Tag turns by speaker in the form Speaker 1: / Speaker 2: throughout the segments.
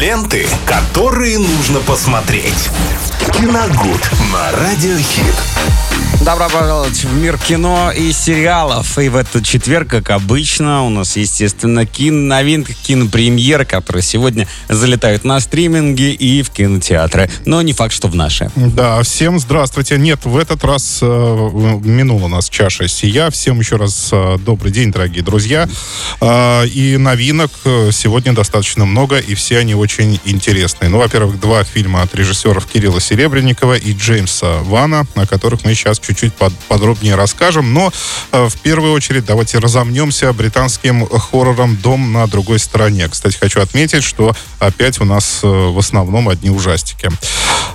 Speaker 1: Ленты, которые нужно посмотреть. Киногуд на Радиохит.
Speaker 2: Добро пожаловать в мир кино и сериалов. И в этот четверг, как обычно, у нас, естественно, киноновинка, кинопремьеры, которые сегодня залетают на стриминги и в кинотеатры. Но не факт, что в наши.
Speaker 3: Да, всем здравствуйте. Нет, в этот раз э, минула нас чаша сия. Всем еще раз э, добрый день, дорогие друзья. Э, и новинок э, сегодня достаточно много, и все они очень интересные. Ну, во-первых, два фильма от режиссеров Кирилла Серебренникова и Джеймса Вана, о которых мы сейчас чуть-чуть под, подробнее расскажем. Но э, в первую очередь давайте разомнемся британским хоррором «Дом на другой стороне». Кстати, хочу отметить, что опять у нас э, в основном одни ужастики.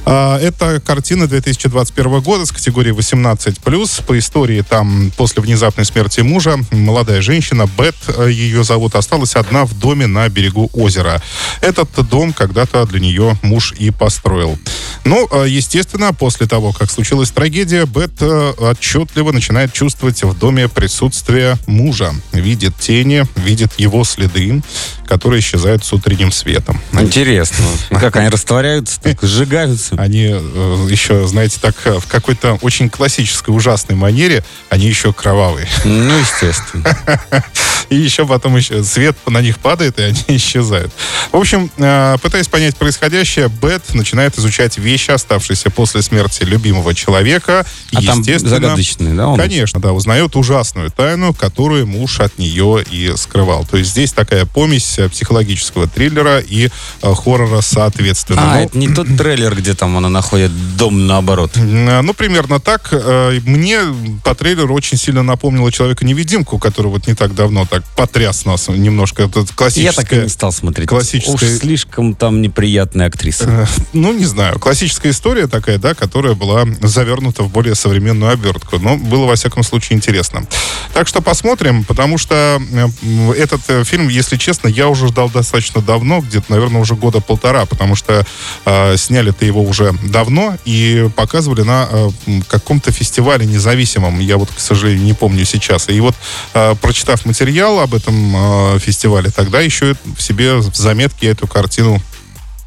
Speaker 3: Э, это картина 2021 года с категории 18+. По истории там после внезапной смерти мужа молодая женщина, Бет э, ее зовут, осталась одна в доме на берегу озера. Этот дом когда-то для нее муж и построил. Ну, э, естественно, после того, как случилась трагедия, Бет э, отчетливо начинает чувствовать в доме присутствие мужа. Видит тени, видит его следы, которые исчезают с утренним светом.
Speaker 2: Интересно. Как они растворяются, так сжигаются.
Speaker 3: Они э, еще, знаете, так э, в какой-то очень классической ужасной манере, они еще кровавые.
Speaker 2: Ну, естественно.
Speaker 3: И еще потом еще свет на них падает, и они исчезают. В общем, э, пытаясь понять происходящее, Бет начинает изучать вещи, оставшиеся после смерти любимого человека.
Speaker 2: А там
Speaker 3: естественно,
Speaker 2: загадочный, да, он?
Speaker 3: Конечно, да, узнает ужасную тайну, которую муж от нее и скрывал. То есть здесь такая помесь э, психологического триллера и э, хоррора соответственно.
Speaker 2: А,
Speaker 3: Ну,
Speaker 2: это не тот трейлер, где там она находит дом наоборот.
Speaker 3: Ну, примерно так. Мне по трейлеру очень сильно напомнило Человека-невидимку, который вот не так давно так потряс нас немножко. Это
Speaker 2: Я так и
Speaker 3: классическая...
Speaker 2: не стал смотреть.
Speaker 3: классическая-
Speaker 2: Уж слишком там неприятная актриса.
Speaker 3: э, Ну, не знаю. Классическая история такая, да, которая была завернута в более современную обертку. Но было, во всяком случае, интересно. Так что посмотрим, потому что э, этот э, фильм, если честно, я уже ждал достаточно давно, где-то, наверное, уже года полтора, потому что э, сняли-то его уже давно и показывали на э, каком-то фестивале независимом. Я вот, к сожалению, не помню сейчас. И вот, э, прочитав материал об этом э, фестивале, тогда еще в себе в заметке эту картину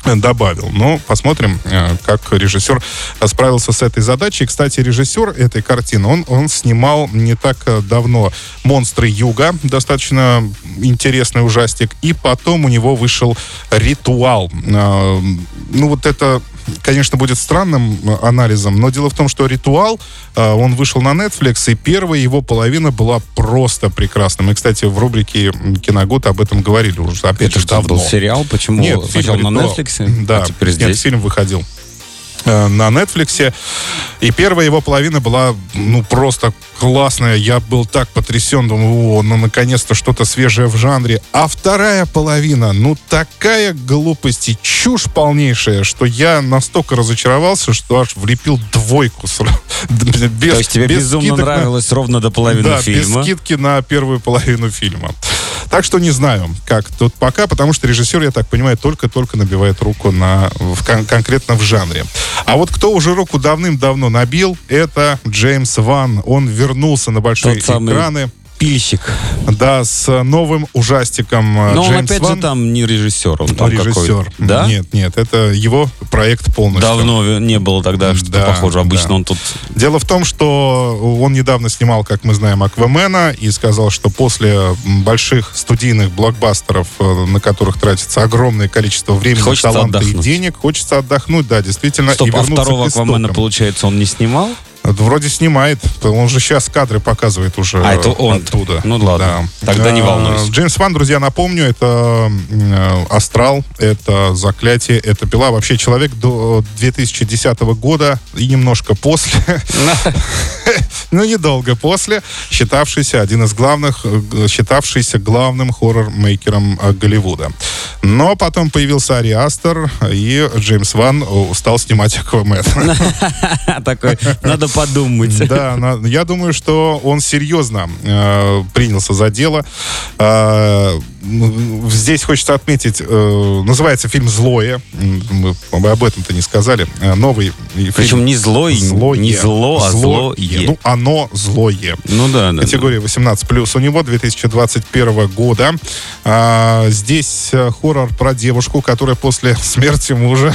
Speaker 3: добавил. Но посмотрим, э, как режиссер справился с этой задачей. Кстати, режиссер этой картины, он, он снимал не так э, давно «Монстры Юга», достаточно интересный ужастик, и потом у него вышел «Ритуал». Э, Ну, вот это конечно, будет странным э, анализом, но дело в том, что «Ритуал», э, он вышел на Netflix, и первая его половина была просто прекрасна. Мы, кстати, в рубрике «Киногод» об этом говорили уже, опять
Speaker 2: Это
Speaker 3: же, давно.
Speaker 2: был сериал? Почему
Speaker 3: Нет,
Speaker 2: сначала на. Netflix,
Speaker 3: Да,
Speaker 2: а теперь
Speaker 3: нет,
Speaker 2: здесь?
Speaker 3: фильм выходил на Netflix. И первая его половина была, ну, просто классная. Я был так потрясен, думаю, о, ну, наконец-то что-то свежее в жанре. А вторая половина, ну, такая глупость и чушь полнейшая, что я настолько разочаровался, что аж влепил двойку. сразу. Без,
Speaker 2: То есть тебе
Speaker 3: без
Speaker 2: безумно
Speaker 3: на-
Speaker 2: нравилось ровно до половины
Speaker 3: да,
Speaker 2: фильма?
Speaker 3: без скидки на первую половину фильма. Так что не знаю, как тут пока, потому что режиссер, я так понимаю, только-только набивает руку на, в кон- конкретно в жанре. А вот кто уже руку давным-давно набил, это Джеймс Ван. Он вернулся на большие
Speaker 2: Тот самый
Speaker 3: экраны.
Speaker 2: Пильщик.
Speaker 3: Да, с новым ужастиком э,
Speaker 2: Но он
Speaker 3: Джеймс
Speaker 2: опять
Speaker 3: Ван.
Speaker 2: же там не режиссер, он там
Speaker 3: режиссер.
Speaker 2: Да?
Speaker 3: Нет, нет, это его проект полностью.
Speaker 2: Давно не было тогда что-то
Speaker 3: Да,
Speaker 2: похоже. Обычно
Speaker 3: да.
Speaker 2: он тут...
Speaker 3: Дело в том, что он недавно снимал, как мы знаем, Аквамена и сказал, что после больших студийных блокбастеров, э, на которых тратится огромное количество времени,
Speaker 2: Хочется
Speaker 3: таланта
Speaker 2: отдохнуть.
Speaker 3: и денег, хочется отдохнуть, да, действительно,
Speaker 2: Стоп,
Speaker 3: и
Speaker 2: а второго Аквамена, получается, он не снимал?
Speaker 3: Вроде снимает, он же сейчас кадры показывает уже
Speaker 2: А, это он.
Speaker 3: оттуда.
Speaker 2: Ну ладно, тогда не
Speaker 3: А,
Speaker 2: волнуйся.
Speaker 3: Джеймс Ван, друзья, напомню, это э, «Астрал», это «Заклятие», это «Пила». Вообще человек до 2010 года и немножко после ну, недолго после, считавшийся один из главных, э, считавшийся главным хоррор-мейкером э, Голливуда. Но потом появился Ари Астер, и Джеймс Ван э, стал снимать Аквамен.
Speaker 2: Такой, надо подумать.
Speaker 3: Да, я думаю, что он серьезно э, принялся за дело. Э, здесь хочется отметить, э, называется фильм «Злое». Мы, мы об этом-то не сказали. Э, новый фильм.
Speaker 2: Причем не злой, злое. не зло, а злое. злое.
Speaker 3: Ну, оно злое.
Speaker 2: Ну да, да.
Speaker 3: Категория 18+. У него 2021 года. А, здесь э, хоррор про девушку, которая после смерти мужа,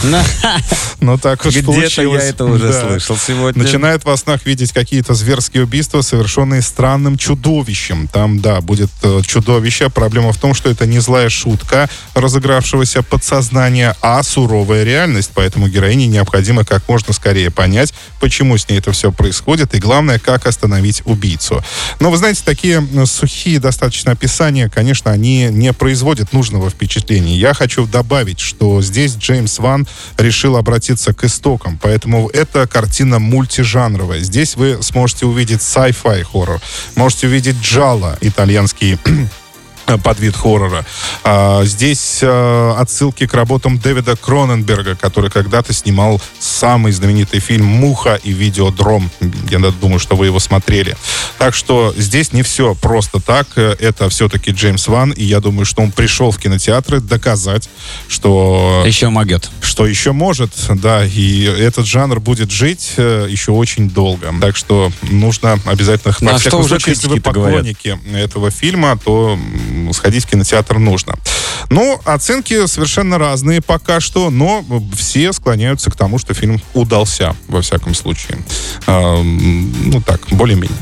Speaker 3: ну так уж
Speaker 2: получилось. Где-то я это уже слышал сегодня.
Speaker 3: Начинает во снах видеть какие-то зверские убийства, совершенные странным чудовищем. Там, да, будет чудовище. Проблема в том, что это не злая шутка разыгравшегося подсознания, а суровая реальность. Поэтому героине необходимо как можно скорее понять, почему с ней это все происходит, и главное, как остановить убийцу. Но вы знаете, такие сухие достаточно описания, конечно, они не производят нужного впечатления. Я хочу добавить, что здесь Джеймс Ван решил обратиться к истокам, поэтому эта картина мультижанровая. Здесь вы сможете увидеть sci-fi хоррор, можете увидеть джала, итальянский под вид хоррора. А, здесь а, отсылки к работам Дэвида Кроненберга, который когда-то снимал самый знаменитый фильм «Муха» и «Видеодром». Я думаю, что вы его смотрели. Так что здесь не все просто так. Это все-таки Джеймс Ван, и я думаю, что он пришел в кинотеатры доказать, что...
Speaker 2: Еще могет.
Speaker 3: Что еще может, да, и этот жанр будет жить э, еще очень долго. Так что нужно обязательно...
Speaker 2: На что уже случае, если вы
Speaker 3: поклонники говорят. этого фильма, то сходить в кинотеатр нужно. Ну, оценки совершенно разные пока что, но все склоняются к тому, что фильм удался, во всяком случае. Ну так, более-менее.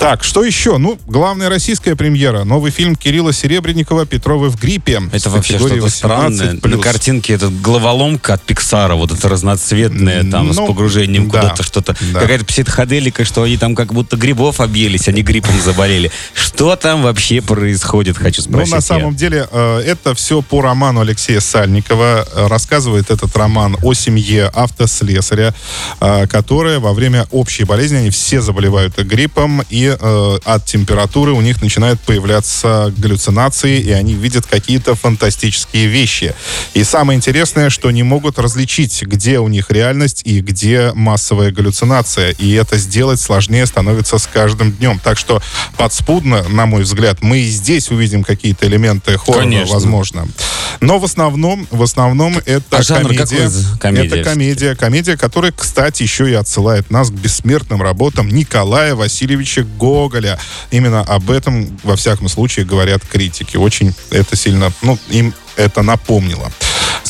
Speaker 3: Так, что еще? Ну, главная российская премьера. Новый фильм Кирилла Серебренникова «Петровы в гриппе».
Speaker 2: Это вообще что-то странное. На картинке этот головоломка от Пиксара, вот это разноцветное, там, ну, с погружением да, куда-то что-то. Да. Какая-то психоделика, что они там как будто грибов объелись, они гриппом заболели. Что там вообще происходит, хочу спросить
Speaker 3: Ну, на самом
Speaker 2: я.
Speaker 3: деле, э, это все по роману Алексея Сальникова. Рассказывает этот роман о семье автослесаря, э, которая во время общей болезни, они все заболевают гриппом, и э, от температуры у них начинают появляться галлюцинации, и они видят какие-то фантастические вещи. И самое интересное, что не могут различить, где у них реальность и где массовая галлюцинация. И это сделать сложнее становится с каждым днем. Так что подспудно, на мой взгляд, мы и здесь увидим какие-то элементы хоррора, Конечно. возможно. Но в основном, в основном это а комедия. комедия. Это комедия. Комедия, которая, кстати, еще и отсылает нас к бессмертным работам Николая Васильевича Гоголя. Именно об этом, во всяком случае, говорят критики. Очень это сильно, ну, им это напомнило.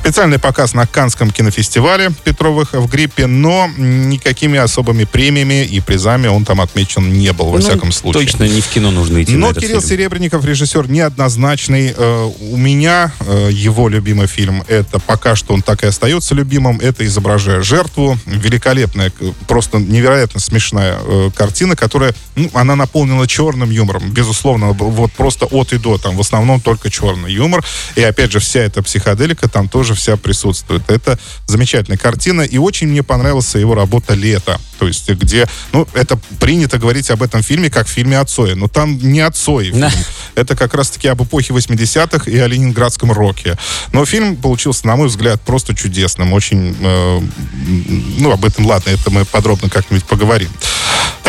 Speaker 3: Специальный показ на Канском кинофестивале Петровых в гриппе, но никакими особыми премиями и призами он там отмечен не был, во ну, всяком случае.
Speaker 2: Точно не в кино нужно идти
Speaker 3: Но Кирилл фильм. Серебренников, режиссер неоднозначный. Э, у меня э, его любимый фильм, это пока что он так и остается любимым, это «Изображая жертву». Великолепная, просто невероятно смешная э, картина, которая, ну, она наполнена черным юмором. Безусловно, вот просто от и до, там в основном только черный юмор. И опять же, вся эта психоделика там тоже тоже вся присутствует. Это замечательная картина, и очень мне понравилась его работа «Лето», то есть где, ну, это принято говорить об этом фильме как в фильме о Цое, но там не о Цое фильм. Это как раз-таки об эпохе 80-х и о ленинградском роке. Но фильм получился, на мой взгляд, просто чудесным, очень, э, ну, об этом, ладно, это мы подробно как-нибудь поговорим.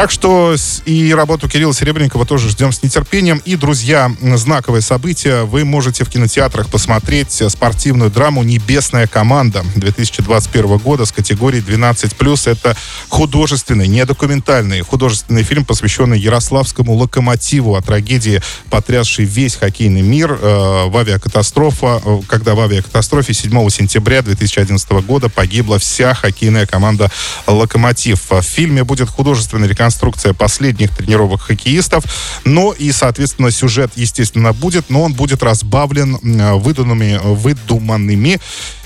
Speaker 3: Так что и работу Кирилла Серебренникова тоже ждем с нетерпением. И, друзья, знаковое событие. Вы можете в кинотеатрах посмотреть спортивную драму «Небесная команда» 2021 года с категорией 12+. Это художественный, не документальный, художественный фильм, посвященный Ярославскому локомотиву о трагедии, потрясшей весь хоккейный мир э, в авиакатастрофа, э, когда в авиакатастрофе 7 сентября 2011 года погибла вся хоккейная команда «Локомотив». В фильме будет реконструкция реконструкция последних тренировок хоккеистов. Но и, соответственно, сюжет, естественно, будет, но он будет разбавлен выдуманными, выдуманными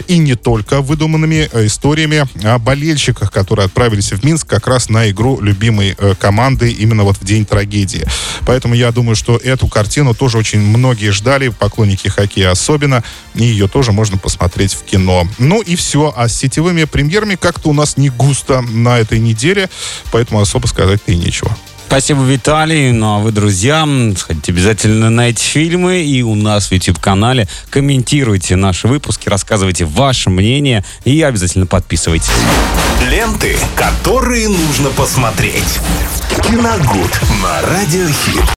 Speaker 3: и не только выдуманными э, историями о болельщиках, которые отправились в Минск как раз на игру любимой э, команды именно вот в день трагедии. Поэтому я думаю, что эту картину тоже очень многие ждали, поклонники хоккея особенно, и ее тоже можно посмотреть в кино. Ну и все. А с сетевыми премьерами как-то у нас не густо на этой неделе, поэтому особо сказать сказать-то и нечего.
Speaker 2: Спасибо, Виталий. Ну а вы, друзья, сходите обязательно на эти фильмы и у нас в YouTube-канале. Комментируйте наши выпуски, рассказывайте ваше мнение и обязательно подписывайтесь.
Speaker 1: Ленты, которые нужно посмотреть. Киногуд на Радиохит.